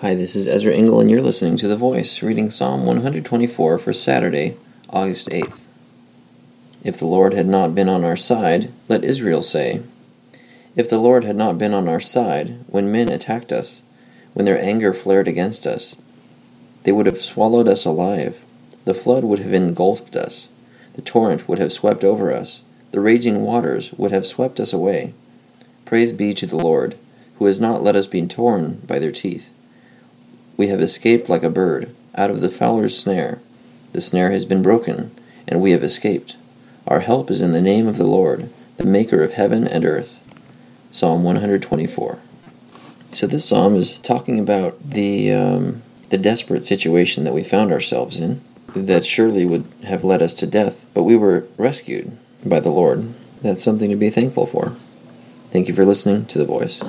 Hi, this is Ezra Engel, and you're listening to The Voice, reading Psalm 124 for Saturday, August 8th. If the Lord had not been on our side, let Israel say. If the Lord had not been on our side, when men attacked us, when their anger flared against us, they would have swallowed us alive. The flood would have engulfed us. The torrent would have swept over us. The raging waters would have swept us away. Praise be to the Lord, who has not let us be torn by their teeth. We have escaped like a bird out of the fowler's snare. The snare has been broken, and we have escaped. Our help is in the name of the Lord, the maker of heaven and earth. Psalm 124. So this psalm is talking about the um, the desperate situation that we found ourselves in, that surely would have led us to death, but we were rescued by the Lord. That's something to be thankful for. Thank you for listening to The Voice.